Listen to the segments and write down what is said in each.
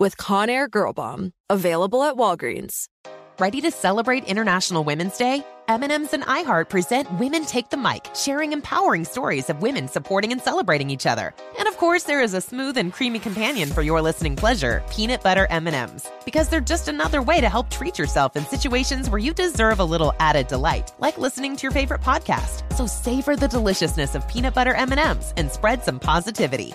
with Conair Girl Bomb. Available at Walgreens. Ready to celebrate International Women's Day? M&M's and iHeart present Women Take the Mic, sharing empowering stories of women supporting and celebrating each other. And of course, there is a smooth and creamy companion for your listening pleasure, peanut butter M&Ms, because they're just another way to help treat yourself in situations where you deserve a little added delight, like listening to your favorite podcast. So savor the deliciousness of peanut butter M&Ms and spread some positivity.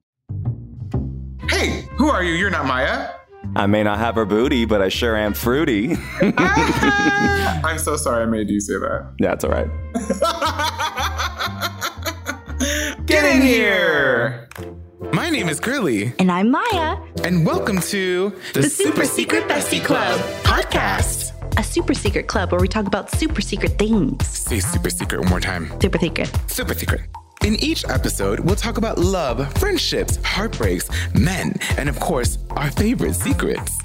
Hey, who are you? You're not Maya. I may not have her booty, but I sure am fruity. I'm so sorry I made you say that. yeah, it's all right. Get in here! My name is Curly, And I'm Maya, and welcome to the, Super Secret Bestie Club podcast. a super secret club where we talk about super secret things. Say super secret one more time. Super secret. Super secret. In each episode, we'll talk about love, friendships, heartbreaks, men, and of course, our favorite secrets.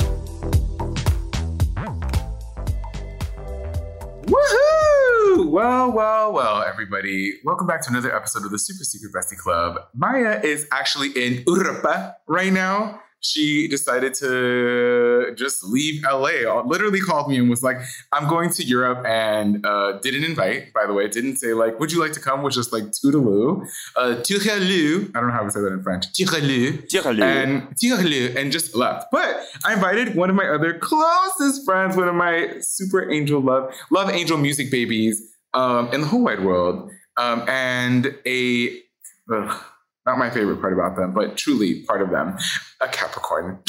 Woohoo! Well, well, well, everybody. Welcome back to another episode of the Super Secret Bestie Club. Maya is actually in Europa right now. She decided to just leave LA. Literally called me and was like, I'm going to Europe and uh, didn't invite, by the way. Didn't say, like, would you like to come? Was just like, toodaloo. Uh, toodaloo. I don't know how to say that in French. Toodaloo. Toodaloo. And toodaloo. And just left. But I invited one of my other closest friends, one of my super angel love, love angel music babies um, in the whole wide world. Um, and a, ugh, not my favorite part about them, but truly part of them, a Capricorn.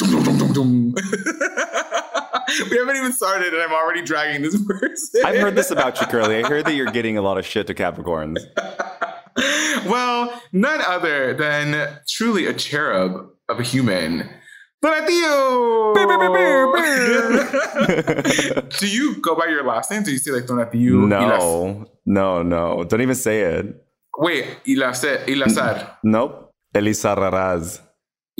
We haven't even started, and I'm already dragging this person. I've heard this about you, Curly. I heard that you're getting a lot of shit to Capricorns. well, none other than truly a cherub of a human. Tonatiuh! Do you go by your last name? Do you say like Tonatiuh? No, no, no. Don't even say it. Wait, Ilazar. Ilazar. Nope. Elizarraraz.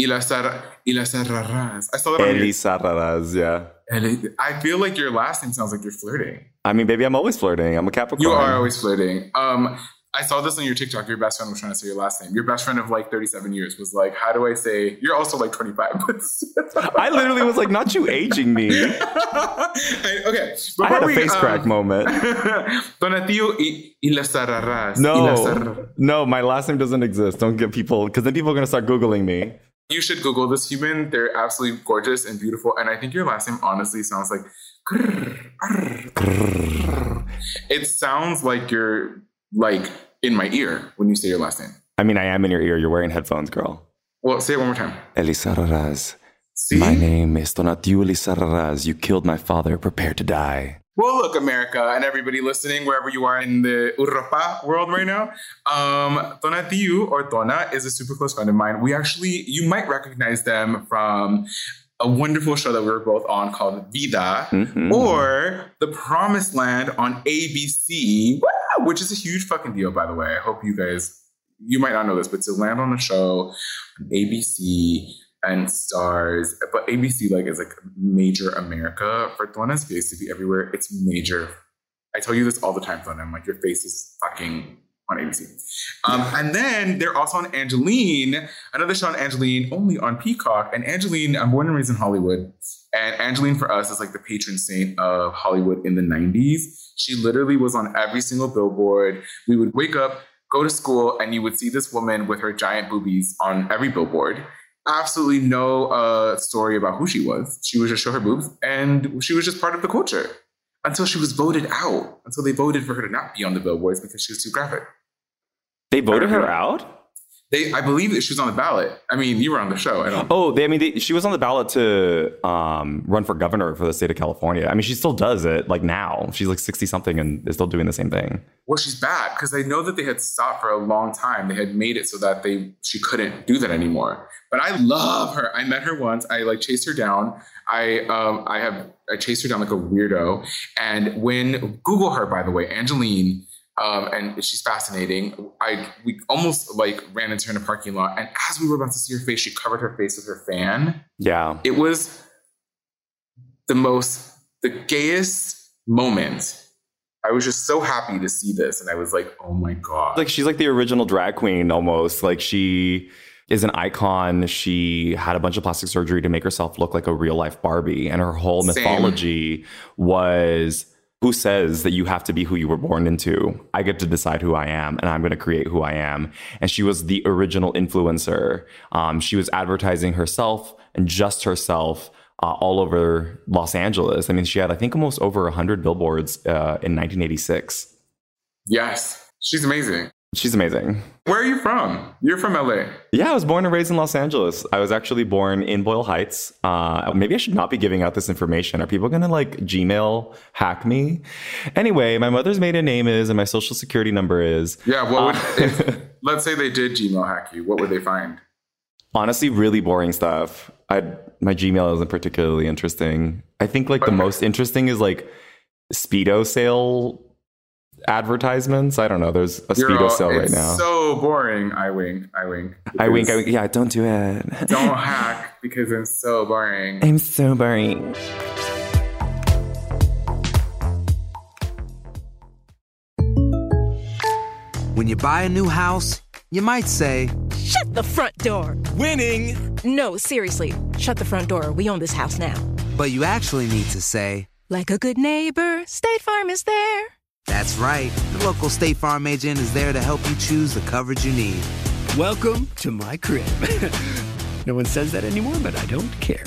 Ilazar. Ilazar Raraz. I saw that on Elisa Raraz, yeah. Eli- I feel like your last name sounds like you're flirting. I mean, baby, I'm always flirting. I'm a Capricorn. You are always flirting. Um, I saw this on your TikTok. Your best friend was trying to say your last name. Your best friend of like 37 years was like, "How do I say?" You're also like 25. I literally was like, not you aging me. I- okay, I had a before we, face um, crack moment. Tonatiuh y, y las Arraras. No, las no, my last name doesn't exist. Don't get people, because then people are going to start Googling me. You should Google this human. They're absolutely gorgeous and beautiful. And I think your last name honestly sounds like. It sounds like you're like in my ear when you say your last name. I mean, I am in your ear. You're wearing headphones, girl. Well, say it one more time. Elizarraraz. See? My name is Tonatiuh Elisa Raraz. You killed my father. Prepare to die. Well, look, America, and everybody listening, wherever you are in the Europa world right now, um, Tonatiuh or Tona is a super close friend of mine. We actually, you might recognize them from a wonderful show that we were both on called Vida Mhm. or The Promised Land on ABC, Wow, which is a huge fucking deal, by the way. I hope you guys, you might not know this, but to land on a show ABC and stars, but ABC like is like major America for Tona's face to be everywhere. It's major. I tell you this all the time, Tona. I'm like, your face is fucking on ABC. Um, and then they're also on Angelyne, another show on Angelyne, only on Peacock. And Angelyne, I'm born and raised in Hollywood. And Angelyne for us is like the patron saint of Hollywood in the 90s. She literally was on every single billboard. We would wake up, go to school, and you would see this woman with her giant boobies on every billboard. Absolutely no uh, story about who she was. She would just show her boobs, and she was just part of the culture until she was voted out. Until they voted for her to not be on the billboards because she was too graphic. They voted her out? They, I believe that she was on the ballot. I mean, you were on the show. I don't. Oh, they, I mean, they, she was on the ballot to um, run for governor for the state of California. I mean, she still does it like now. She's like 60 something and is still doing the same thing. Well, she's back because I know that they had stopped for a long time. They had made it so that they she couldn't do that anymore. But I love her. I met her once. I like chased her down. I um I have I chased her down like a weirdo. And when Google her, by the way, Angelyne, um, and she's fascinating. I we almost like ran into her in a parking lot, and as we were about to see her face, she covered her face with her fan. Yeah. It was the most the gayest moment. I was just so happy to see this, and I was like, "Oh my god!" Like she's like the original drag queen almost. Like she is an icon. She had a bunch of plastic surgery to make herself look like a real life Barbie, and her whole Same. mythology was who says that you have to be who you were born into? I get to decide who I am, and I'm going to create who I am. And she was the original influencer. Um, she was advertising herself and just herself. Uh, all over Los Angeles. I mean, she had, I think, almost over 100 billboards uh, in 1986. yes, she's amazing. She's amazing. Where are you from? You're from LA. Yeah, I was born and raised in Los Angeles. I was actually born in Boyle Heights. Uh, maybe I should not be giving out this information. Are people going to like Gmail hack me? Anyway, my mother's maiden name is and my social security number is. Yeah, what would Uh, if, let's say they did Gmail hack you? What would they find? honestly really boring stuff. I my Gmail isn't particularly interesting. I think like the most interesting is like Speedo sale advertisements. I don't know. There's a You're Speedo all- sale right it's now. So boring. I wink. I wink. I wink. I wink. Yeah, don't do it. Don't hack because I'm so boring. I'm so boring. When you buy a new house, you might say, Shut the front door! Winning! No, seriously. Shut the front door. We own this house now. But you actually need to say, Like a good neighbor, State Farm is there. That's right. The local State Farm agent is there to help you choose the coverage you need. Welcome to my crib. no one says that anymore, but I don't care.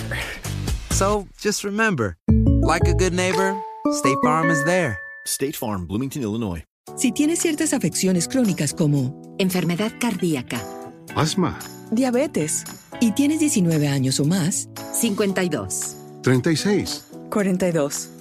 So just remember, like a good neighbor, State Farm is there. State Farm, Bloomington, Illinois. Si tienes ciertas afecciones crónicas como enfermedad cardíaca, Asma, diabetes y tienes 19 años o más, 52, 36. 42.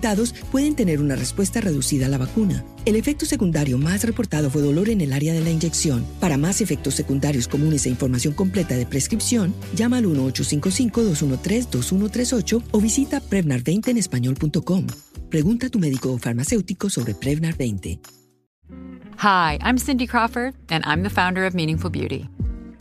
pueden tener una respuesta reducida a la vacuna. El efecto secundario más reportado fue dolor en el área de la inyección. Para más efectos secundarios comunes e información completa de prescripción, llama al 1-855-213-2138 o visita Prevnar20 en español.com. Pregunta a tu médico o farmacéutico sobre Prevnar 20. Hi, I'm Cindy Crawford, and I'm the founder of Meaningful Beauty.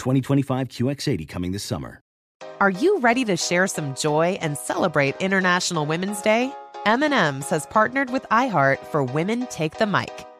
2025 QX80 coming this summer. Are you ready to share some joy and celebrate International Women's Day? M&M's has partnered with iHeart for Women Take the Mic,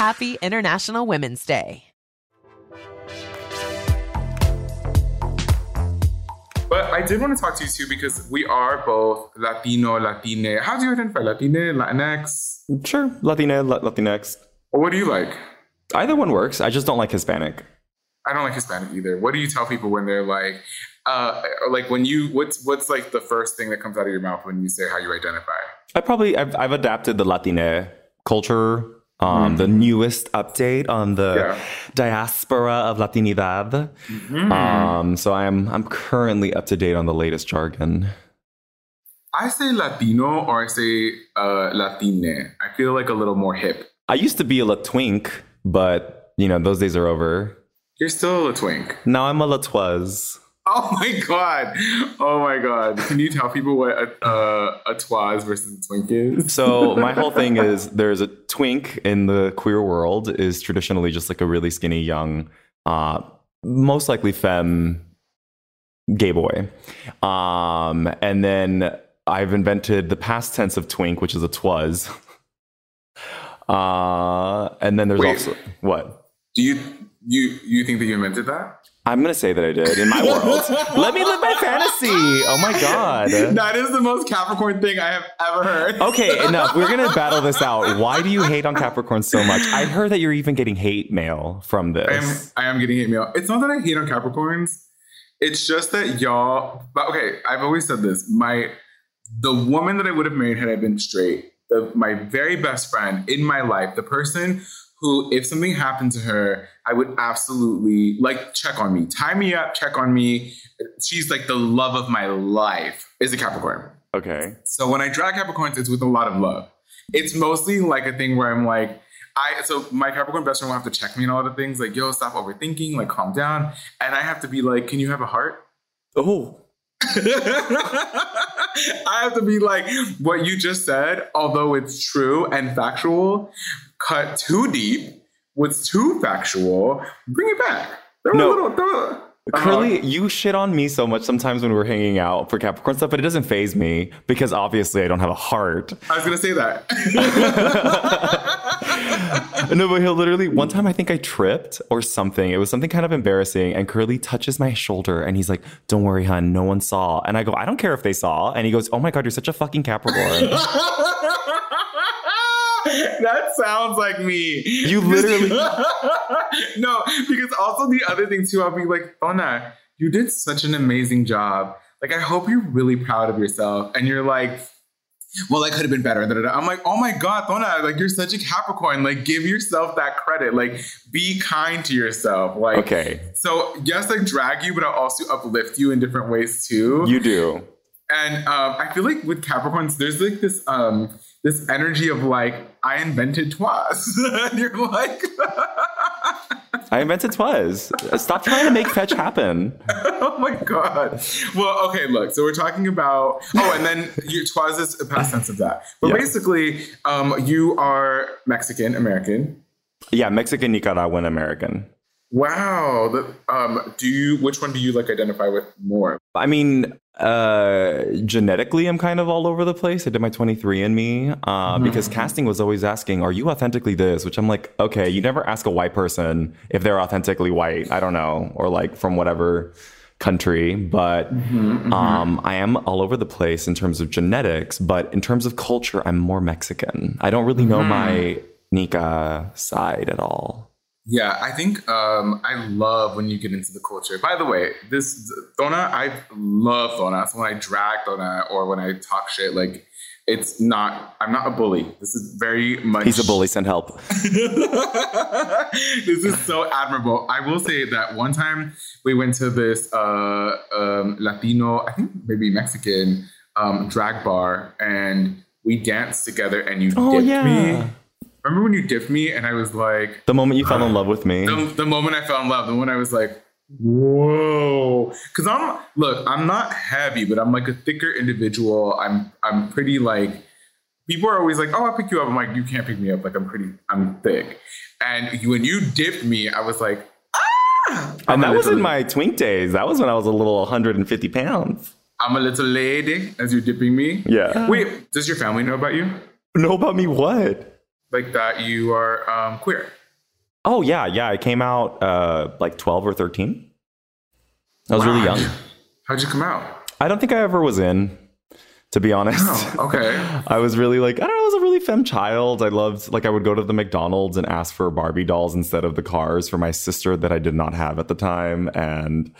Happy International Women's Day. But I did want to talk to you too because we are both Latino, Latine. How do you identify? Latine, Latinx? Sure, Latina, Latinx. Or what do you like? Either one works. I just don't like Hispanic. I don't like Hispanic either. What do you tell people when they're like, uh, like when you, what's what's like the first thing that comes out of your mouth when you say how you identify? I probably I've, I've adapted the Latine culture um, mm. the newest update on the yeah. diaspora of Latinidad. Mm-hmm. Um, so I'm I'm currently up to date on the latest jargon. I say Latino or I say uh, Latine. I feel like a little more hip. I used to be a Latwink, but you know those days are over. You're still a twink. Now I'm a Latwaz. Oh my god! Oh my god! Can you tell people what a, uh, a twaz versus a twink is? So my whole thing is there's a twink in the queer world is traditionally just like a really skinny young, uh, most likely femme gay boy, um, and then I've invented the past tense of twink, which is a twas. Uh, and then there's Wait, also what? Do you you you think that you invented that? I'm gonna say that I did in my world. Let me live my fantasy. Oh my god, that is the most Capricorn thing I have ever heard. okay, enough. We're gonna battle this out. Why do you hate on Capricorn so much? I heard that you're even getting hate mail from this. I am, I am getting hate mail. It's not that I hate on Capricorns. It's just that y'all. But okay, I've always said this. My the woman that I would have married had I been straight. The, my very best friend in my life, the person who, if something happened to her, I would absolutely like check on me, tie me up, check on me. She's like the love of my life, is a Capricorn. Okay. So when I drag Capricorns, it's with a lot of love. It's mostly like a thing where I'm like, I so my Capricorn best friend will have to check me on a lot of things, like, yo, stop overthinking, like calm down. And I have to be like, can you have a heart? Oh. I have to be like, what you just said, although it's true and factual, cut too deep, was too factual, bring it back. No. little, a, Curly, uh, you shit on me so much sometimes when we're hanging out for Capricorn stuff, but it doesn't phase me because obviously I don't have a heart. I was gonna say that. no, but he'll literally one time I think I tripped or something. It was something kind of embarrassing, and Curly touches my shoulder and he's like, "Don't worry, hon, no one saw." And I go, "I don't care if they saw." And he goes, "Oh my god, you're such a fucking Capricorn." that sounds like me. You literally no, because also the other thing too, I'll be like, Ona, you did such an amazing job. Like, I hope you're really proud of yourself. And you're like, well, I could have been better. I'm like, oh my God, Tona, like you're such a Capricorn. Like, give yourself that credit. Like, be kind to yourself. Like, okay. So, yes, I drag you, but I'll also uplift you in different ways too. You do. And um, I feel like with Capricorns, there's like this um, this energy of like, I invented twas. and you're like, I invented twas. Stop trying to make fetch happen. oh my god. Well, okay, look. So we're talking about oh, and then you, twas is a past tense of that. But yeah. basically, um, you are Mexican American. Yeah, Mexican Nicaraguan American. Wow. The, um, do you? Which one do you like identify with more? I mean, uh, genetically, I'm kind of all over the place. I did my 23andMe uh, mm-hmm. because casting was always asking, "Are you authentically this?" Which I'm like, okay, you never ask a white person if they're authentically white. I don't know, or like from whatever country, but mm-hmm, mm-hmm. Um, I am all over the place in terms of genetics. But in terms of culture, I'm more Mexican. I don't really know my mm-hmm. Nika side at all. Yeah, I think um, I love when you get into the culture. By the way, this Tona, I love Tona. So when I drag Tona or when I talk shit, like it's not. I'm not a bully. This is very much. He's a bully. Send help. this is so admirable. I will say that one time we went to this uh, um, Latino, I think maybe Mexican um, drag bar, and we danced together, and you oh, dipped yeah. me Remember when you dipped me and I was like, the moment you fell in love with me. The, the moment I fell in love, the one I was like, whoa. Because I'm look, I'm not heavy, but I'm like a thicker individual. I'm I'm pretty like people are always like, oh, I'll pick you up. I'm like, you can't pick me up. Like I'm pretty, I'm thick. And when you dipped me, I was like, ah. And that was in my twink days. That was when I was a little 150 pounds. I'm a little lady as you're dipping me. Yeah. Wait, does your family know about you? Know about me what? Like that you are um, queer. Oh yeah, yeah. I came out uh, like twelve or thirteen. I was wow. really young. How'd you come out? I don't think I ever was in, to be honest. Oh, okay. I was really like I don't know. I was a really femme child. I loved like I would go to the McDonald's and ask for Barbie dolls instead of the cars for my sister that I did not have at the time, and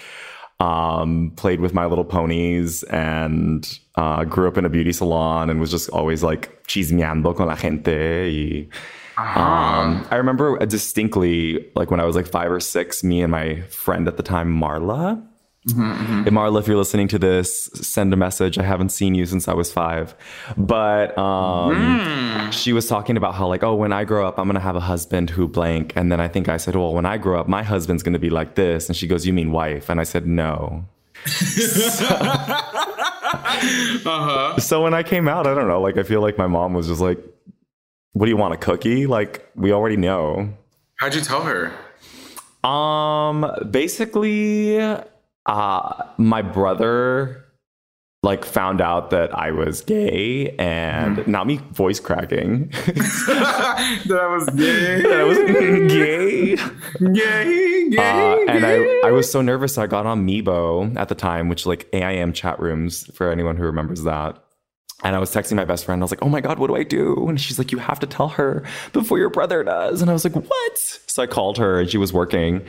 um, played with My Little Ponies and uh, grew up in a beauty salon and was just always like chismeando con la gente. Y, uh-huh. um, I remember distinctly, like when I was like five or six, me and my friend at the time, Marla, Mm-hmm, mm-hmm. Marla, if you're listening to this, send a message. I haven't seen you since I was five. But um, mm. she was talking about how, like, oh, when I grow up, I'm going to have a husband who blank. And then I think I said, well, when I grow up, my husband's going to be like this. And she goes, you mean wife? And I said, no. so, uh-huh. so when I came out, I don't know. Like, I feel like my mom was just like, what do you want, a cookie? Like, we already know. How'd you tell her? Um, basically, uh, my brother like found out that I was gay and mm. not me voice cracking. that I was gay. that I was gay. Gay, gay, uh, and I, I was so nervous. I got on Meebo at the time, which like AIM chat rooms for anyone who remembers that. And I was texting my best friend. I was like, oh my God, what do I do? And she's like, you have to tell her before your brother does. And I was like, what? So I called her and she was working.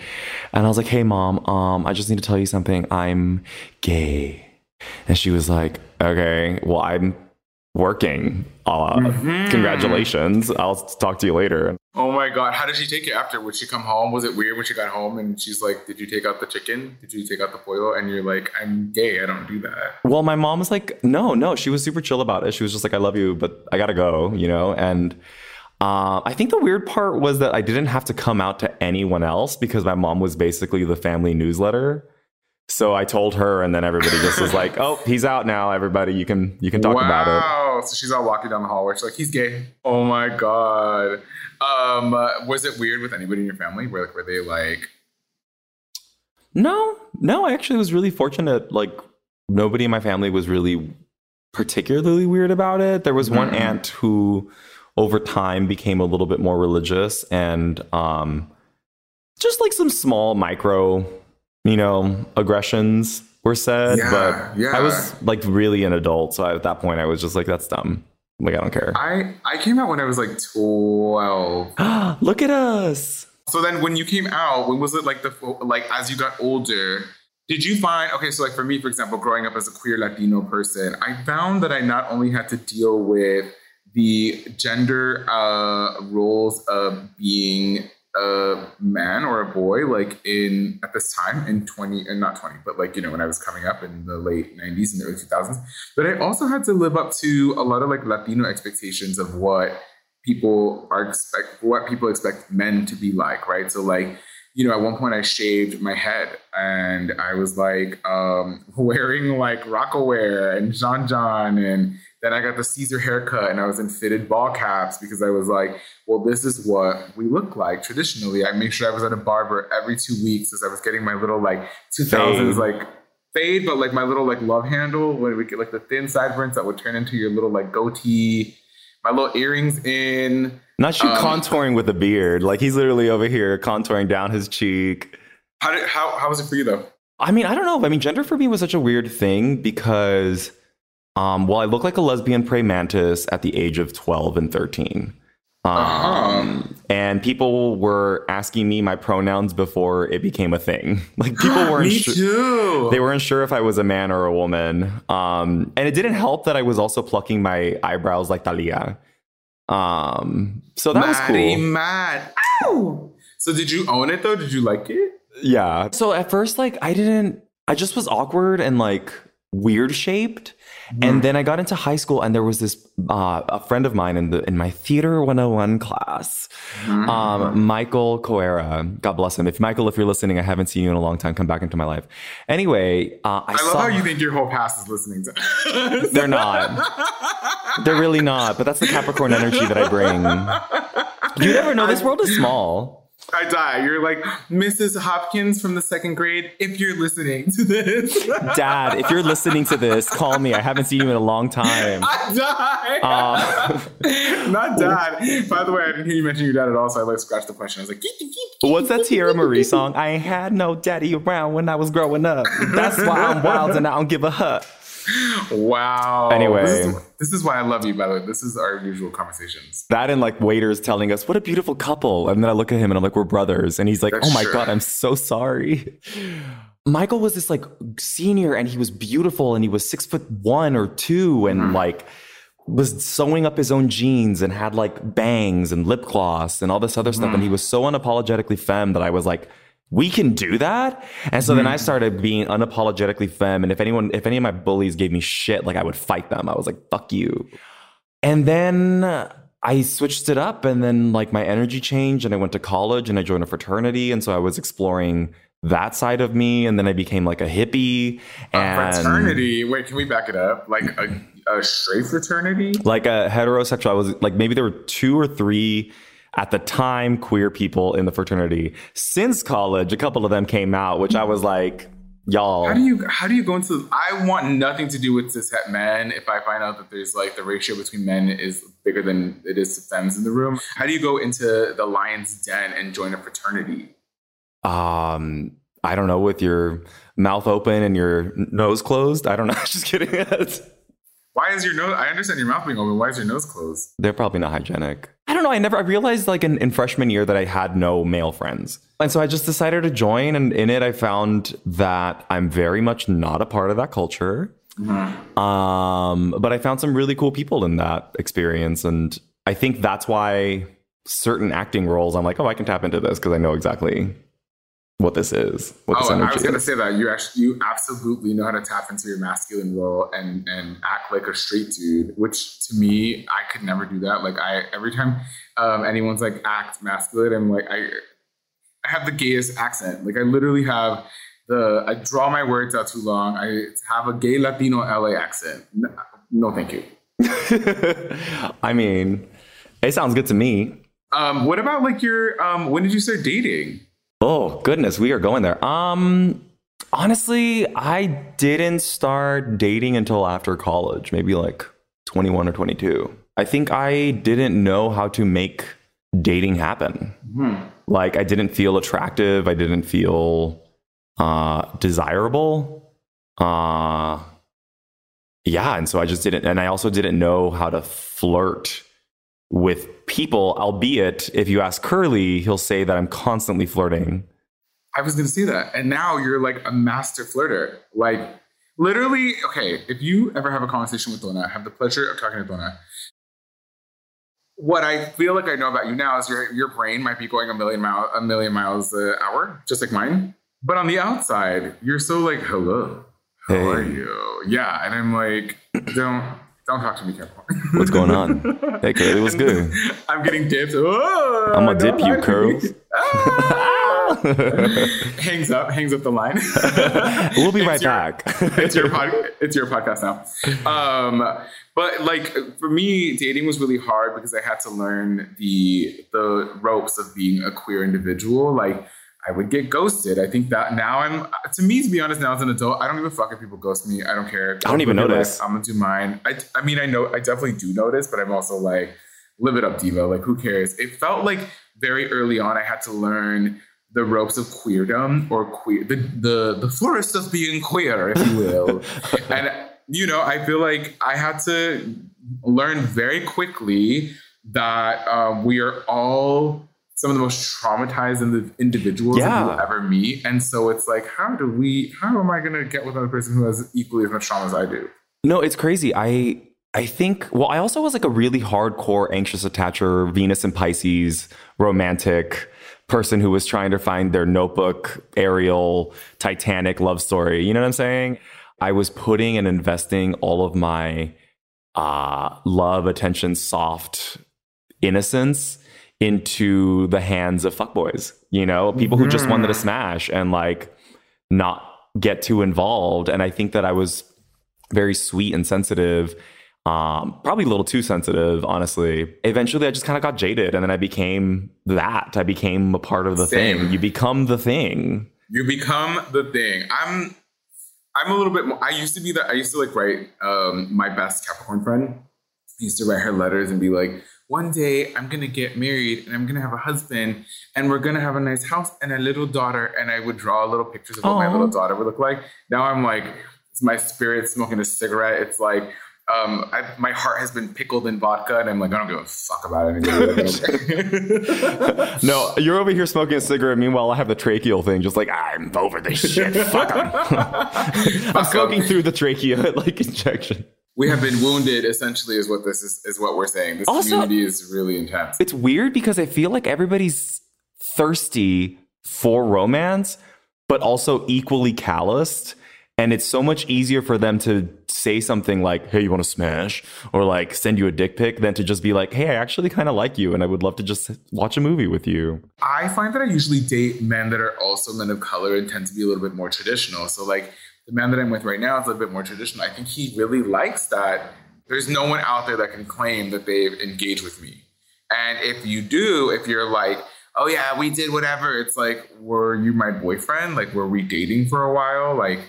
And I was like, hey, mom, um, I just need to tell you something. I'm gay. And she was like, okay, well, I'm working. Uh, mm-hmm. Congratulations. I'll talk to you later. Oh my God. How did she take it after? Would she come home? Was it weird when she got home and she's like, Did you take out the chicken? Did you take out the foil?" And you're like, I'm gay. I don't do that. Well, my mom was like, No, no. She was super chill about it. She was just like, I love you, but I got to go, you know? And uh, I think the weird part was that I didn't have to come out to anyone else because my mom was basically the family newsletter. So I told her, and then everybody just was like, "Oh, he's out now. Everybody, you can you can talk wow. about it." Wow! So she's out walking down the hallway. She's like, "He's gay." Oh my god! Um, uh, was it weird with anybody in your family? Where like were they like? No, no. I actually was really fortunate. Like nobody in my family was really particularly weird about it. There was mm-hmm. one aunt who, over time, became a little bit more religious, and um, just like some small micro you know, aggressions were said, yeah, but yeah. I was like really an adult. So at that point, I was just like, that's dumb. Like I don't care. I I came out when I was like twelve. Look at us. So then, when you came out, when was it like the like as you got older? Did you find okay? So like for me, for example, growing up as a queer Latino person, I found that I not only had to deal with the gender uh, roles of being a man or a boy like in at this time in 20 and not 20 but like you know when i was coming up in the late 90s and early 2000s but i also had to live up to a lot of like latino expectations of what people are expect what people expect men to be like right? So like you know at one point i shaved my head and i was like um wearing like rocawear and jean jean and then I got the Caesar haircut and I was in fitted ball caps because I was like, well, this is what we look like traditionally. I made sure I was at a barber every two weeks as I was getting my little like 2000s like fade, but like my little like love handle when we get like the thin sideburns that would turn into your little like goatee, my little earrings in. Not you um, contouring with a beard. Like he's literally over here contouring down his cheek. How did how how was it for you though? I mean, I don't know. I mean, gender for me was such a weird thing because um, well, I look like a lesbian praying mantis at the age of 12 and 13. Um, uh-huh. And people were asking me my pronouns before it became a thing. Like people weren't me sure. Too. They weren't sure if I was a man or a woman. Um, and it didn't help that I was also plucking my eyebrows like Talia. Um, so that Maddie, was cool. Mad. Ow! So did you own it though? Did you like it? Yeah. So at first, like I didn't. I just was awkward and like weird shaped. Mm. And then I got into high school, and there was this uh, a friend of mine in the in my theater 101 class, mm. um, Michael Coera. God bless him. If Michael, if you're listening, I haven't seen you in a long time. Come back into my life. Anyway, uh, I, I, love saw, how you think your whole past is listening to. they're not. They're really not. But that's the Capricorn energy that I bring. You never know. This world is small. I die. You're like Mrs. Hopkins from the second grade. If you're listening to this, Dad, if you're listening to this, call me. I haven't seen you in a long time. I die. Uh, Not dad. By the way, I didn't hear you mention your dad at all, so I like scratched the question. I was like, geek, geek, geek, what's that Teairra Mari song? I ain't had no daddy around when I was growing up. That's why I'm wild and I don't give a huck wow. Anyway, this is, why I love you. By the way, this is our usual conversations. That and like waiters telling us what a beautiful couple, and then I look at him and I'm like, we're brothers, and he's like, That's oh my true. god, I'm so sorry. Michael was this like senior, and he was beautiful, and he was six foot one or two, and mm-hmm. like was sewing up his own jeans and had like bangs and lip gloss and all this other stuff, mm. and he was so unapologetically femme that I was like we can do that. And so mm then I mm-hmm. started being unapologetically femme. And if anyone, if any of my bullies gave me shit, like I would fight them. I was like, fuck you. And then I switched it up and then like my energy changed and I went to college and I joined a fraternity. And so I was exploring that side of me. And then I became like a hippie. And a fraternity. Wait, can we back it up? Like a, a straight fraternity? Like a heterosexual. I was like, maybe there were two or three at the time queer people in the fraternity. Since college, a couple of them came out, which I was like, y'all. How do you how do you go into? I want nothing to do with cis het men. If I find out that there's like the ratio between men is bigger than it is to femmes in the room, how do you go into the lion's den and join a fraternity? Um, I don't know. With your mouth open and your nose closed. I don't know. Just kidding. Why is your nose? I understand your mouth being open. Why is your nose closed? They're probably not hygienic. I don't know. I never. I realized like in, in freshman year that I had no male friends, and so I just decided to join. And in it, I found that I'm very much not a part of that culture. Mm-hmm. Um, but I found some really cool people in that experience, and I think that's why certain acting roles, I'm like, oh, I can tap into this because I know exactly what this is. What oh, I was going to say that you actually you absolutely know how to tap into your masculine role and and act like a straight dude, which to me I could never do that. Like I every time um, anyone's like act masculine, I'm like I I have the gayest accent. Like I literally have the I draw my words out too long. I have a gay Latino LA accent. No, no thank you. I mean, it sounds good to me. Um, what about like your um, when did you start dating? Oh, goodness, we are going there. Um honestly, I didn't start dating until after college, maybe like 21 or 22. I think I didn't know how to make dating happen. Mm-hmm. Like I didn't feel attractive, I didn't feel uh desirable. Uh yeah, and so I just didn't, and I also didn't know how to flirt with people. Albeit, if you ask Curly, he'll say that I'm constantly flirting. I was going to say that, and now you're like a master flirter. Like literally, okay. If you ever have a conversation with Tona, have the pleasure of talking to Tona. What I feel like I know about you now is your your brain might be going a million mile a million miles an hour, just like mine. But on the outside, you're so like, hello, how Hey. are you? Yeah, and I'm like, don't don't talk to me, careful. What's going on? hey, Curly, what's good? I'm getting dipped. Oh, I'm gonna dip you, Curls. hangs up, hangs up the line. we'll be right your- back. it's your pod, it's your podcast now. Um, but like for me, dating was really hard because I had to learn the the ropes of being a queer individual. Like I would get ghosted. I think that now I'm to me, to be honest, now as an adult, I don't give a fuck if people ghost me. I don't care. I don't even notice. life. I'm gonna do mine. I I mean, I know I definitely do notice, but I'm also like, live it up, diva. Like, who cares? It felt like very early on, I had to learn the ropes of queerdom or queer the the the forest of being queer, if you will. and you know, I feel like I had to learn very quickly that um, we are all some of the most traumatized indi- individuals that you'll ever meet. And so it's like, how do we? How am I going to get with another person who has equally as much trauma as I do? No, it's crazy. I I think well, I also was like a really hardcore anxious attacher, Venus and Pisces, romantic person who was trying to find their notebook, Ariel, Titanic love story. You know what I'm saying? I was putting and investing all of my uh love, attention, soft innocence into the hands of fuckboys, you know, people who just wanted to smash and like not get too involved. And I think that I was very sweet and sensitive. Um, probably a little too sensitive, honestly. Eventually, I just kind of got jaded, and then I became that. I became a part of the Same. thing. You become the thing. You become the thing. I'm I'm a little bit more I used to be that I used to like write um my best Capricorn friend. I used to write her letters and be like, one day I'm gonna get married and I'm gonna have a husband and we're gonna have a nice house and a little daughter. And I would draw little pictures of what my little daughter would look like. Now I'm like, it's my spirit smoking a cigarette. It's like um, I, my heart has been pickled in vodka, and I'm like, I don't give a fuck about it. No, you're over here smoking a cigarette. Meanwhile, I have the tracheal thing, just like I'm over this shit. Fuck 'em. I'm smoking through the trachea like injection. We have been wounded. Essentially, is what this is. Is what we're saying. This Also- community is really intense. It's weird because I feel like everybody's thirsty for romance, but also equally calloused. And it's so much easier for them to say something like, hey, you want to smash? Or like send you a dick pic than to just be like, hey, I actually kind of like you and I would love to just watch a movie with you. I find that I usually date men that are also men of color and tend to be a little bit more traditional. So, like the man that I'm with right now is a little bit more traditional. I think he really likes that. There's no one out there that can claim that they've engaged with me. And if you do, if you're like, oh yeah, we did whatever, it's like, were you my boyfriend? Like, were we dating for a while? Like,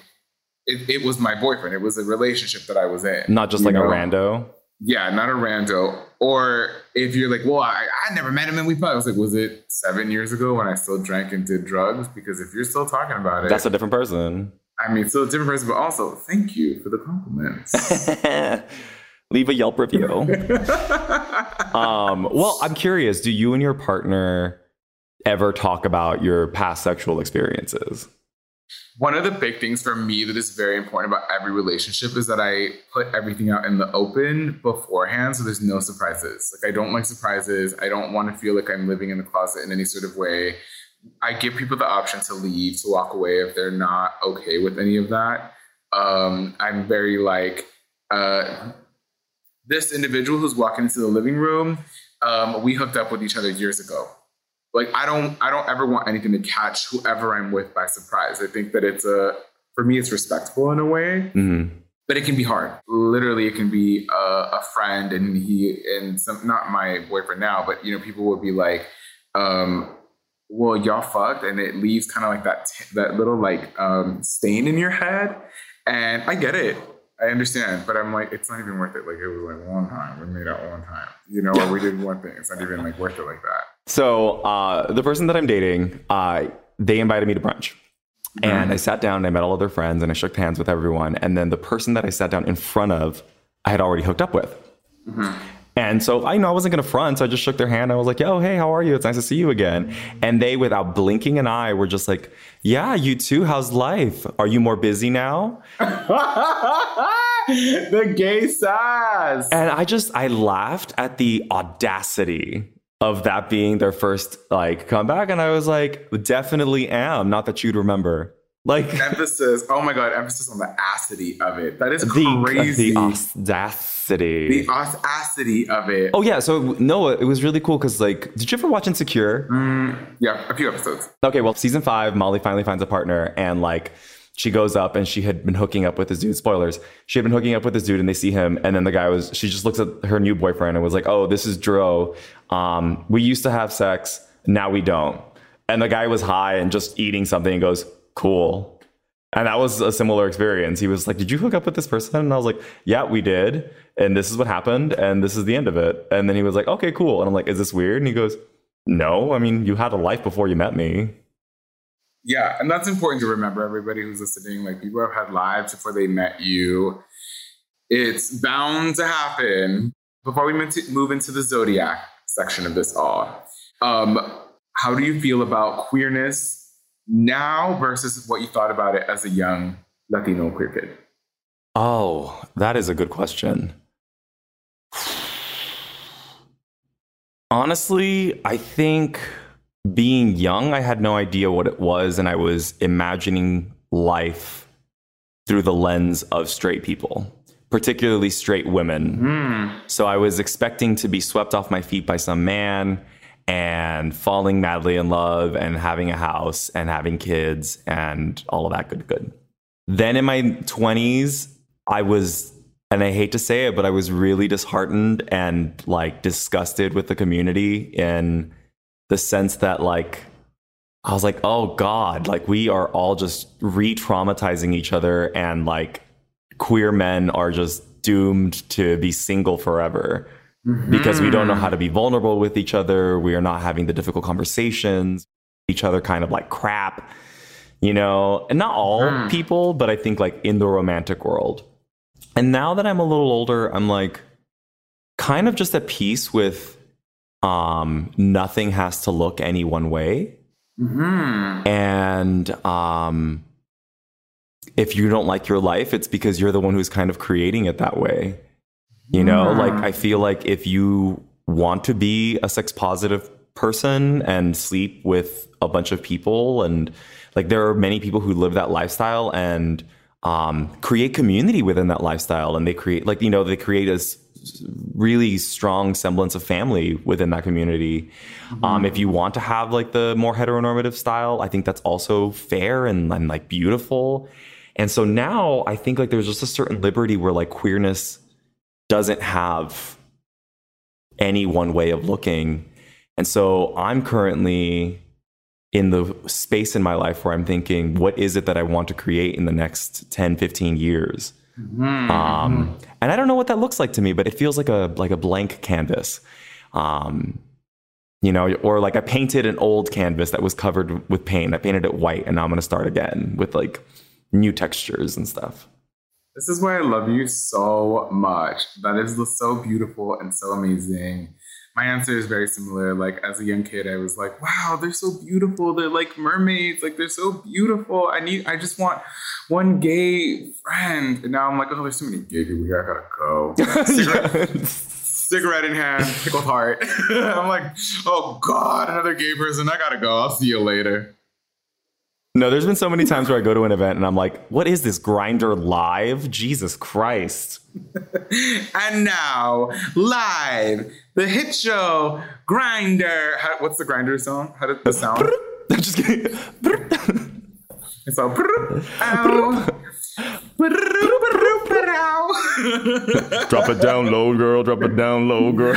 it, it was my boyfriend. It was a relationship that I was in. Not just like a rando. Yeah, not a rando. Or if you're like, well, I, I never met him and we. I was like, was it seven years ago when I still drank and did drugs? Because if you're still talking about it, That's a different person. I mean, still a different person, but also thank you for the compliments. Leave a Yelp review. um, well, I'm curious do you and your partner ever talk about your past sexual experiences? One of the big things for me that is very important about every relationship is that I put everything out in the open beforehand so there's no surprises. Like I don't like surprises. I don't want to feel like I'm living in the closet in any sort of way. I give people the option to leave, to walk away if they're not okay with any of that. Um, I'm very like uh, this individual who's walking into the living room. Um, we hooked up with each other years ago like I don't I don't ever want anything to catch whoever I'm with by surprise. I think that it's a for me it's respectful in a way, Mm-hmm. but it can be hard. Literally, it can be a, a friend and he and some not my boyfriend now, but you know people would be like, um, "Well, y'all fucked," and it leaves kind of like that t- that little like um, stain in your head. And I get it. I understand, but I'm like, it's not even worth it. Like it was like one time. We made out one time, you know, or we did one thing. It's not even like worth it like that. So, uh, the person that I'm dating, uh, they invited me to brunch. And I sat down and I met all of their friends and I shook hands with everyone. And then the person that I sat down in front of, I had already hooked up with. And so I know I wasn't going to front. So I just shook their hand. I was like, yo, hey, how are you? It's nice to see you again. And they, without blinking an eye, were just like, yeah, you too. How's life? Are you more busy now? the gay sass. And I just, I laughed at the audacity of that being their first like comeback. And I was like, definitely am. Not that you'd remember. Like emphasis. Oh my god, emphasis on the acidity of it. That is the, crazy. The audacity. The audacity of it. Oh yeah. So no, it was really cool because like, did you ever watch Insecure? Mm, yeah, a few episodes. Okay, well, season five, Molly finally finds a partner, and like she goes up and she had been hooking up with this dude. Spoilers. She had been hooking up with this dude, and they see him, and then the guy was. She just looks at her new boyfriend and was like, "Oh, this is Dro. Um, we used to have sex, now we don't." And the guy was high and just eating something and goes, "Cool." And that was a similar experience. He was like, Did you hook up with this person? And I was like, Yeah, we did. And this is what happened. And this is the end of it. And then he was like, Okay, cool. And I'm like, Is this weird? And he goes, No, I mean, you had a life before you met me. Yeah. And that's important to remember, everybody who's listening. Like, people have had lives before they met you. It's bound to happen. Before we move into the zodiac section of this all, um, how do you feel about queerness now versus what you thought about it as a young Latino queer kid? Oh, that is a good question. Honestly, I think being young, I had no idea what it was, and I was imagining life through the lens of straight people, particularly straight women. Mm. So I was expecting to be swept off my feet by some man and falling madly in love and having a house and having kids and all of that good good. Then in my 20s, I was and I hate to say it, but I was really disheartened and like disgusted with the community in the sense that like I was like, "Oh god, like we are all just re-traumatizing each other and like queer men are just doomed to be single forever." Mm-hmm. because we don't know how to be vulnerable with each other. We are not having the difficult conversations, each other kind of like crap, you know, and not all mm. people, but I think like in the romantic world. And now that I'm a little older, I'm like kind of just at peace with um, nothing has to look any one way. Mm-hmm. And um, if you don't like your life, it's because you're the one who's kind of creating it that way. You know, mm. like I feel like if you want to be a sex positive person and sleep with a bunch of people and like there are many people who live that lifestyle and um, create community within that lifestyle and they create like you know they create a really strong semblance of family within that community mm-hmm. um, if you want to have like the more heteronormative style i think that's also fair and, and like beautiful and so now i think like there's just a certain liberty where like queerness doesn't have any one way of looking. And so I'm currently in the space in my life where I'm thinking, what is it that I want to create in the next 10, 15 years? Mm-hmm. Um, and I don't know what that looks like to me, but it feels like a like a blank canvas. Um, you know, or like I painted an old canvas that was covered with paint. I painted it white, and now I'm going to start again with like new textures and stuff. This is why I love you so much. That is so beautiful and so amazing. My answer is very similar. Like as a young kid, I was like, "Wow, they're so beautiful. They're like mermaids. Like they're so beautiful. I need. I just want one gay friend." And now I'm like, "Oh, there's so many gay people here. I gotta go." Cigarette, cigarette in hand, pickled heart. I'm like, "Oh God, another gay person. I gotta go. I'll see you later." No, there's been so many times where I go to an event and I'm like, what is this Grindr live? Jesus Christ. and now, live, the hit show Grindr. How, what's the Grindr song? How did the sound? I'm just kidding. it's all. drop it down low, girl. Drop it down low, girl.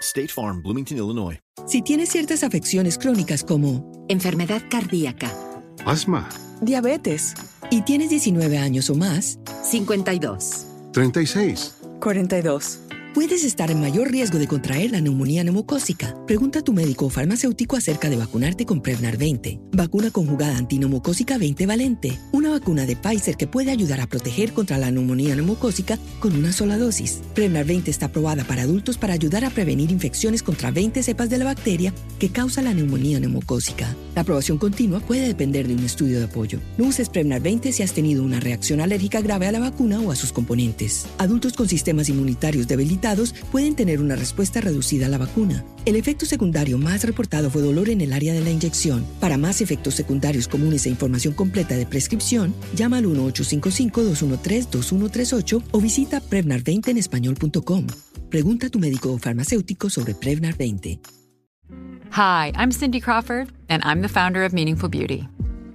State Farm, Bloomington, Illinois. Si tienes ciertas afecciones crónicas como enfermedad cardíaca, asma, diabetes y tienes 19 años o más, 52, 36, 42. Puedes estar en mayor riesgo de contraer la neumonía neumocócica. Pregunta a tu médico o farmacéutico acerca de vacunarte con Prevnar 20, vacuna conjugada antineumocócica 20 valente, una vacuna de Pfizer que puede ayudar a proteger contra la neumonía neumocócica con una sola dosis. Prevnar 20 está aprobada para adultos para ayudar a prevenir infecciones contra 20 cepas de la bacteria que causa la neumonía neumocócica. La aprobación continua puede depender de un estudio de apoyo. No uses Prevnar 20 si has tenido una reacción alérgica grave a la vacuna o a sus componentes. Adultos con sistemas inmunitarios debilitados pueden tener una respuesta reducida a la vacuna. El efecto secundario más reportado fue dolor en el área de la inyección. Para más efectos secundarios comunes e información completa de prescripción, llama al 1-855-213-2138 o visita Prevnar20 en español.com. Pregunta a tu médico o farmacéutico sobre Prevnar 20. Hi, I'm Cindy Crawford, and I'm the founder of Meaningful Beauty.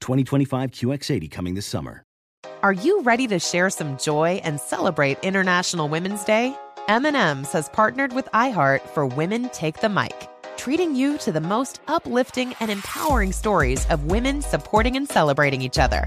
2025 QX80 coming this summer. Are you ready to share some joy and celebrate International Women's Day? M&M's has partnered with iHeart for Women Take the Mic, treating you to the most uplifting and empowering stories of women supporting and celebrating each other.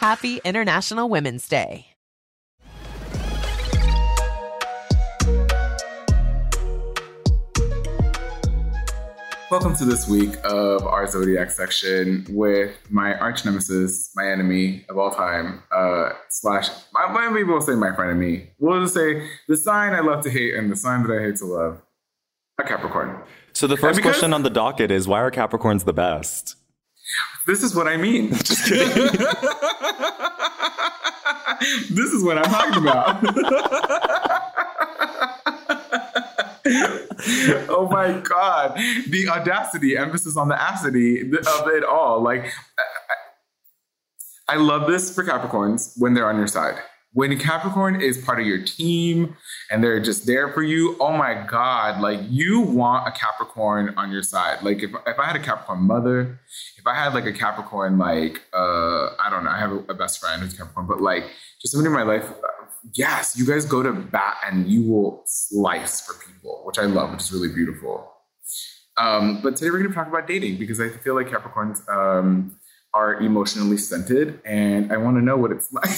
Happy International Women's Day. Welcome to this week of our zodiac section with my arch nemesis, my enemy of all time, uh, slash, my, maybe we'll say my friend and me. We'll just say the sign I love to hate and the sign that I hate to love, a Capricorn. So the first because- question on the docket is why are Capricorns the best? This is what I mean. Just kidding. this is what I'm talking about. oh my god the audacity emphasis on the acidity of it all like I, I love this for capricorns when they're on your side when capricorn is part of your team and they're just there for you oh my god like you want a capricorn on your side like if, if i had a capricorn mother if i had like a capricorn like uh i don't know i have a, a best friend who's capricorn but like just somebody in my life yes, you guys go to bat and you will slice for people, which I love, which is really beautiful. Um, but today we're going to talk about dating because I feel like Capricorns um, are emotionally stunted, and I want to know what it's like.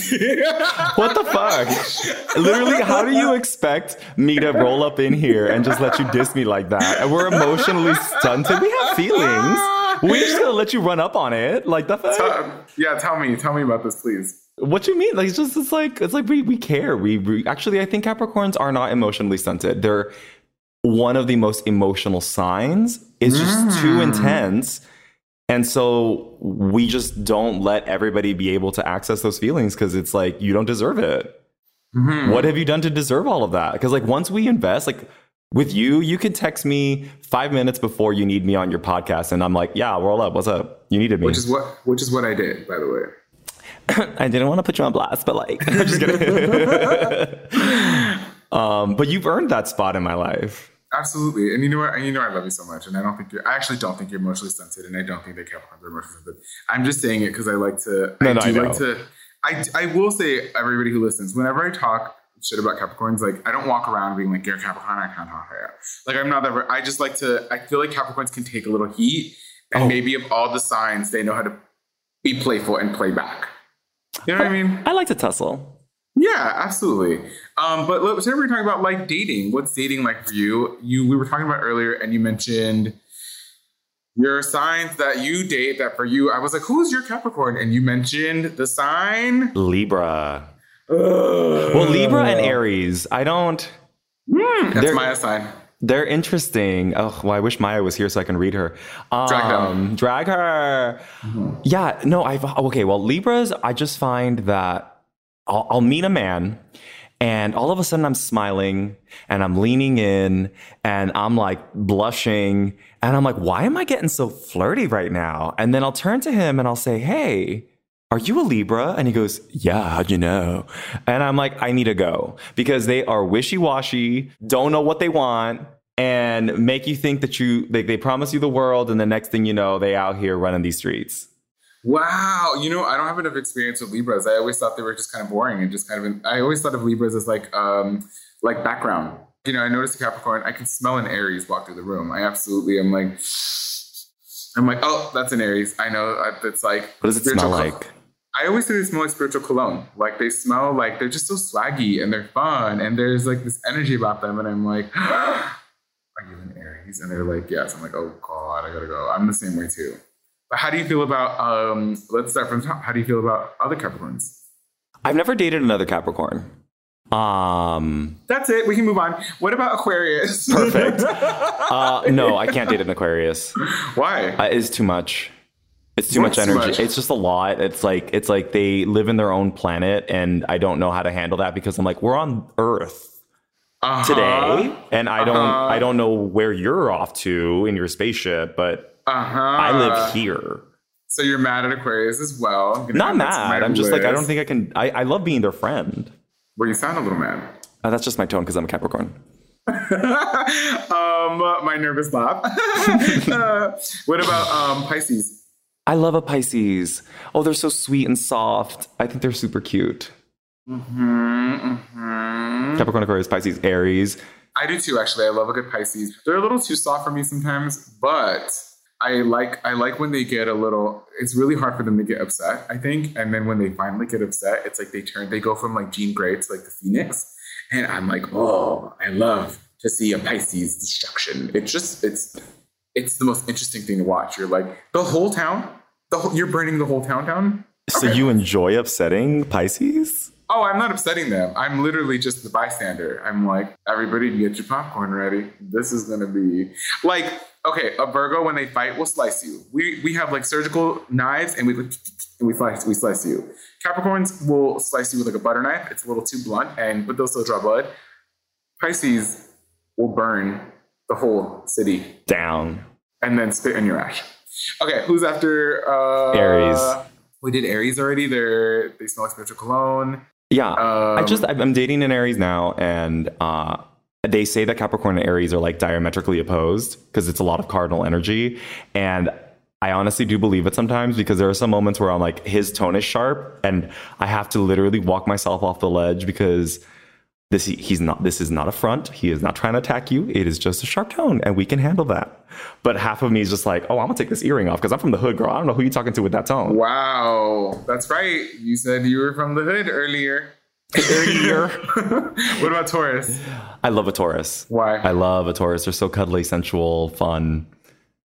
what the fuck? Literally, how do you expect me to roll up in here and just let you diss me like that? And we're emotionally stunted. We have feelings. We just gonna let you run up on it, like the fuck. Tell- yeah, tell me, tell me about this, please. What do you mean? Like it's just it's like it's like we we care. We, we actually I think Capricorns are not emotionally stunted. They're one of the most emotional signs. It's just too Mm. intense. And so we just don't let everybody be able to access those feelings because it's like you don't deserve it. Mhm. What have you done to deserve all of that? Because like once we invest, like with you, you could text me five minutes before you need me on your podcast, and I'm like, yeah, roll up. What's up? You needed me. Which is what which is what I did, by the way. I didn't want to put you on blast, but like, I'm just kidding. um, but you've earned that spot in my life. Absolutely, and you know what? And you know I love you so much, and I don't think you're. I actually don't think you're emotionally stunted, and I don't think that Capricorns are emotionally stunted. I'm just saying it because I like to. No, I no, do I like to. I I will say everybody who listens, whenever I talk shit about Capricorns, like I don't walk around being like you're Capricorn, I can't talk here. Like I'm not that. I just like to. I feel like Capricorns can take a little heat, Oh. and maybe of all the signs, they know how to be playful and play back. You know what I mean? I like to tussle. Yeah, absolutely. Um, but look, today we're talking about like dating. What's dating like for you? You we were talking about earlier, and you mentioned your signs that you date. That for you, I was like, "Who's your Capricorn?" And you mentioned the sign Libra. Well, Libra and Aries. I don't. Hmm, that's Maya sign. They're interesting. Oh, well, I wish Maya was here so I can read her. Um, Drag them. Drag her. Yeah, no, I've okay. Well, Libras, I just find that I'll, I'll meet a man, and all of a sudden I'm smiling and I'm leaning in and I'm like blushing and I'm like, why am I getting so flirty right now? And then I'll turn to him and I'll say, hey. Are you a Libra? And he goes, Yeah, how'd you know? And I'm like, I need to go because they are wishy washy, don't know what they want, and make you think that you they, they promise you the world, and the next thing you know, they out here running these streets. Wow, you know, I don't have enough experience with Libras. I always thought they were just kind of boring and just kind of. I always thought of Libras as like, um, like background. You know, I noticed a Capricorn. I can smell an Aries walk through the room. I absolutely am like, I'm like, oh, that's an Aries. I know that's like. What does it smell like? I always say they smell like spiritual cologne. Like they smell like they're just so swaggy and they're fun and there's like this energy about them. And I'm like, are you an Aries? And they're like, yes. I'm like, oh God, I gotta go. I'm the same way too. But how do you feel about um let's start from the top. How do you feel about other Capricorns? I've never dated another Capricorn. Um, That's it. We can move on. What about Aquarius? perfect. uh, no, I can't date an Aquarius. Why? Uh, it's too much. It's too What's much too energy. much? It's just a lot. It's like it's like they live in their own planet, and I don't know how to handle that because I'm like we're on Earth Uh-huh. today, and I don't Uh-huh. I don't know where you're off to in your spaceship, but Uh-huh. I live here. So you're mad at Aquarius as well. I'm Not add that to my mad. I'm just like I don't think I can. I, I love being their friend. Well, you sound a little mad. Uh, that's just my tone because I'm a Capricorn. um, my nervous laugh. Uh, what about um Pisces? I love a Pisces. Oh, they're so sweet and soft. I think they're super cute. Mm-hmm, mm-hmm. Capricorn, Aquarius, Pisces, Aries. I do too, actually. I love a good Pisces. They're a little too soft for me sometimes, but I like I like when they get a little. It's really hard for them to get upset, I think. And then when they finally get upset, it's like they turn. They go from like Jean Grey to like the Phoenix, and I'm like, oh, I love to see a Pisces destruction. It's just it's it's the most interesting thing to watch. You're like the whole town. The whole, you're burning the whole town down. So you enjoy upsetting Pisces? Oh, I'm not upsetting them. I'm literally just the bystander. I'm like, everybody get your popcorn ready. This is gonna be like, okay, a Virgo when they fight will slice you. We we have like surgical knives and we and we slice we slice you. Capricorns will slice you with like a butter knife. It's a little too blunt, and but they'll still draw blood. Pisces will burn the whole city Down. and then spit in your ash. Okay, who's after uh Aries. We did Aries already. They're they smell like spiritual cologne. Yeah. I Um, just I'm I'm dating an Aries now, and uh, they say that Capricorn and Aries are like diametrically opposed because it's a lot of cardinal energy, and I honestly do believe it sometimes because there are some moments where I'm like his tone is sharp, and I have to literally walk myself off the ledge because This he's not. This is not a front. He is not trying to attack you. It is just a sharp tone, and we can handle that. But half of me is just like, oh, I'm gonna take this earring off because I'm from the hood, girl. I don't know who you're talking to with that tone. Wow, that's right. You said you were from the hood earlier. Earlier. what about Taurus? I love a Taurus. Why? I love a Taurus. They're so cuddly, sensual, fun.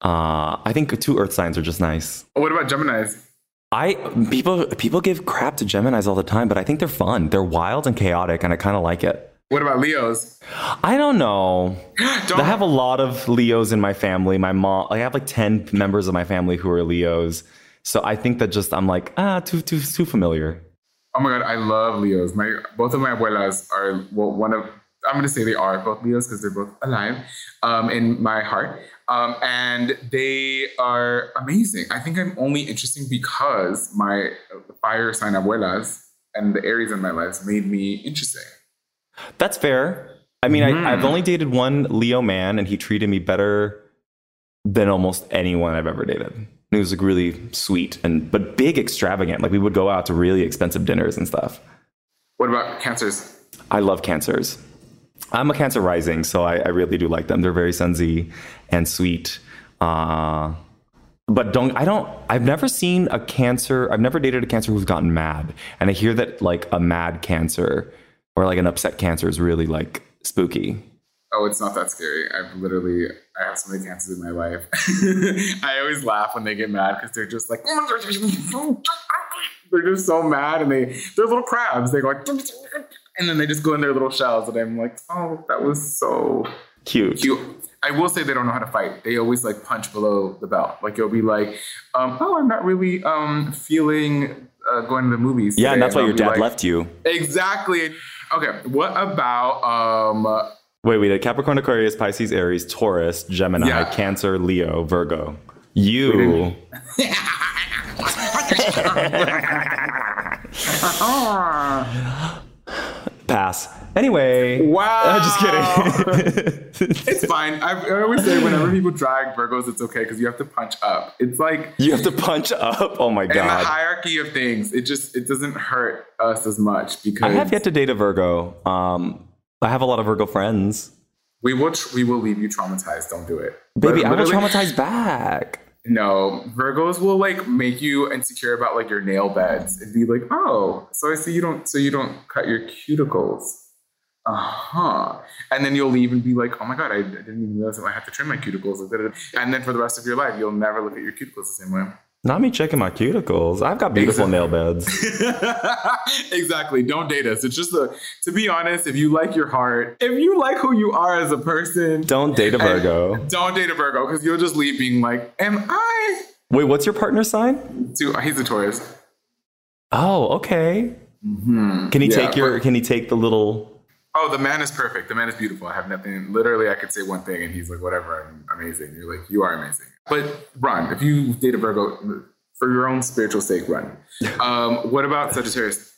Uh, I think two Earth signs are just nice. What about Gemini's? I people people give crap to Gemini's all the time, but I think they're fun. They're wild and chaotic, and I kind of like it. What about Leos? I don't know. don't. I have a lot of Leos in my family. My mom, I have like ten members of my family who are Leos. So I think that just I'm like ah too too too familiar. Oh my god, I love Leos. My both of my abuelas are well, one of I'm going to say they are both Leos because they're both alive um, in my heart. Um, and they are amazing. I think I'm only interesting because my fire sign abuelas and the Aries in my life made me interesting. That's fair. I mean, mm. I, I've only dated one Leo man, and he treated me better than almost anyone I've ever dated. He was like really sweet and but big, extravagant. Like we would go out to really expensive dinners and stuff. What about cancers? I love cancers. I'm a Cancer rising, so I, I really do like them. They're very sunsy and sweet. Uh, but don't I don't I've never seen a cancer I've never dated a cancer who's gotten mad. And I hear that like a mad cancer or like an upset cancer is really like spooky. Oh, it's not that scary. I've literally I have so many cancers in my life. I always laugh when they get mad because they're just like they're just so mad and they they're little crabs. They go like and then they just go in their little shells, and I'm like, oh, that was so cute. Cute. I will say they don't know how to fight. They always like punch below the belt. Like you'll be like, um, oh, I'm not really um, feeling uh, going to the movies. Yeah, and that's why your dad like, left you. Exactly. Okay. What about um? Wait, wait. Capricorn, Aquarius, Pisces, Aries, Taurus, Gemini, yeah. Cancer, Leo, Virgo. You. Pass. Anyway. Wow. just kidding. it's fine. I, I, always say whenever people drag Virgos, it's okay because you have to punch up. It's like you have to punch up. Oh my god. In the hierarchy of things, it just it doesn't hurt us as much because I have yet to date a Virgo. Um, I have a lot of Virgo friends. We will tr- we will leave you traumatized. Don't do it, baby. I will traumatize back. No, Virgos will like make you insecure about like your nail beds and be like, "Oh, so I see you don't so you don't cut your cuticles." Uh-huh. And then you'll leave and be like, "Oh my god, I, didn't even realize I had to trim my cuticles." And then for the rest of your life, you'll never look at your cuticles the same way. Not me checking my cuticles. I've got beautiful exactly. nail beds. exactly. Don't date us. It's just a, to be honest, if you like your heart, if you like who you are as a person, don't date a Virgo. Don't date a Virgo because you'll just leave being like, am I? Wait, what's your partner sign? He's a Taurus. Oh, okay. Mm-hmm. Can he yeah, take your, but, can he take the little Oh, the man is perfect. The man is beautiful. I have nothing. Literally, I could say one thing, and he's like, "Whatever, I'm amazing." You're like, "You are amazing." But run. If you date a Virgo, for your own spiritual sake, run. Um, what about Sagittarius?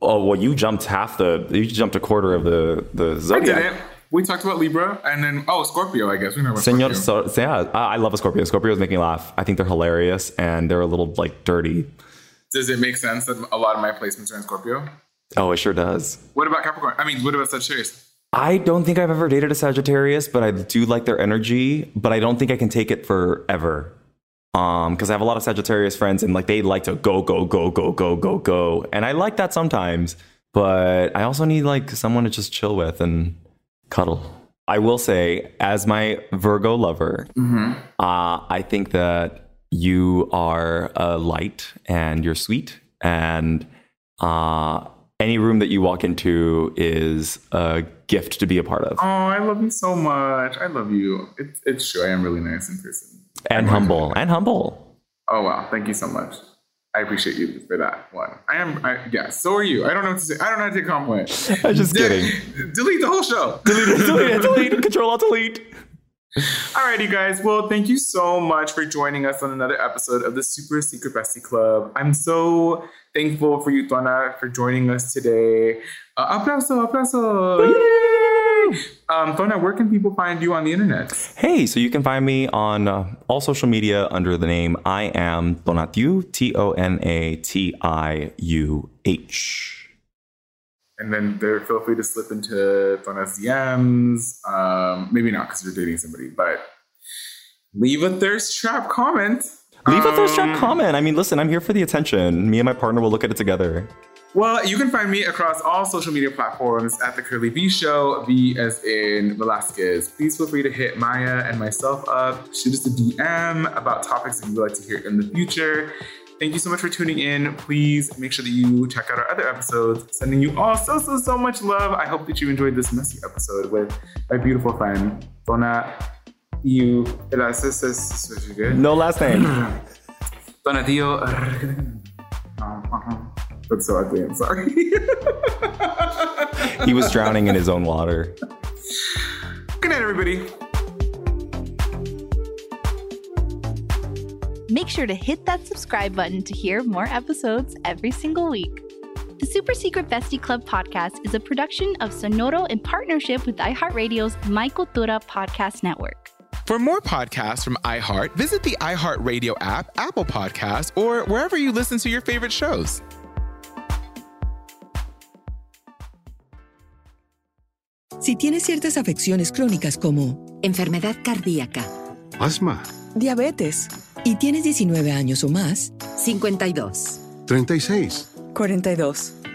Oh well, you jumped half the. You jumped a quarter of the the zodiac. We talked about Libra, and then oh, Scorpio. I guess we remember. Senor, so, yeah, I love a Scorpio. Scorpios make me laugh. I think they're hilarious, and they're a little like dirty. Does it make sense that a lot of my placements are in Scorpio? Oh, it sure does. What about Capricorn? I mean, what about Sagittarius? I don't think I've ever dated a Sagittarius, but I do like their energy. But I don't think I can take it forever. Um, because I have a lot of Sagittarius friends, and like they like to go, go, go, go, go, go, go, and I like that sometimes. But I also need like someone to just chill with and cuddle. I will say, as my Virgo lover, mm-hmm. uh, I think that you are a light and you're sweet and uh, any room that you walk into is a gift to be a part of. Oh, I love you so much. I love you. It's, it's true. I am really nice in person. And humble. And humble. Oh, wow. Thank you so much. I appreciate you for that one. I am, I, yeah, so are you. I don't know what to say. I don't know how to take compliment. I'm just kidding. delete the whole show. delete it, delete it, delete, control alt delete. Alrighty, guys. Well, thank you so much for joining us on another episode of the Super Secret Bestie Club. I'm so thankful for you, Tona, for joining us today. Uh, aplauso, aplauso. Um, Tona, where can people find you on the internet? Hey, so you can find me on uh, all social media under the name I am Tonatiuh, T O N A T I U H. and then they're feel free to slip into Tona's DMs. Um, maybe not because you're dating somebody, but leave a thirst trap comment. Leave a thirst trap Um, comment. I mean, listen, I'm here for the attention. Me and my partner will look at it together. Well, you can find me across all social media platforms at the Curly V Show, V as in Velasquez. Please feel free to hit Maya and myself up, shoot us a DM about topics that you would like to hear in the future. Thank you so much for tuning in. Please make sure that you check out our other episodes. Sending you all so, so, so much love. I hope that you enjoyed this messy episode with my beautiful friend, Donna You. No last name. Donatillo. Uh, that's so ugly. I'm sorry. He was drowning in his own water. Good night, everybody. Make sure to hit that subscribe button to hear more episodes every single week. The Super Secret Bestie Club podcast is a production of Sonoro in partnership with iHeartRadio's My Cultura podcast network. For more podcasts from iHeart, visit the iHeartRadio app, Apple Podcasts, or wherever you listen to your favorite shows. Si tienes ciertas afecciones crónicas como enfermedad cardíaca, asma, diabetes. Y tienes 19 años o más, 52, 36, 42.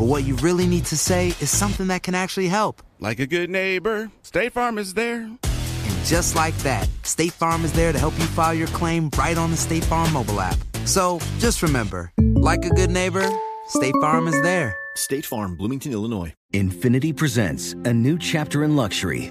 but what you really need to say is something that can actually help. Like a good neighbor, State Farm is there. And just like that, State Farm is there to help you file your claim right on the State Farm mobile app. So just remember, like a good neighbor, State Farm is there. State Farm, Bloomington, Illinois. Infiniti presents a new chapter in luxury,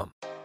Indeed.com.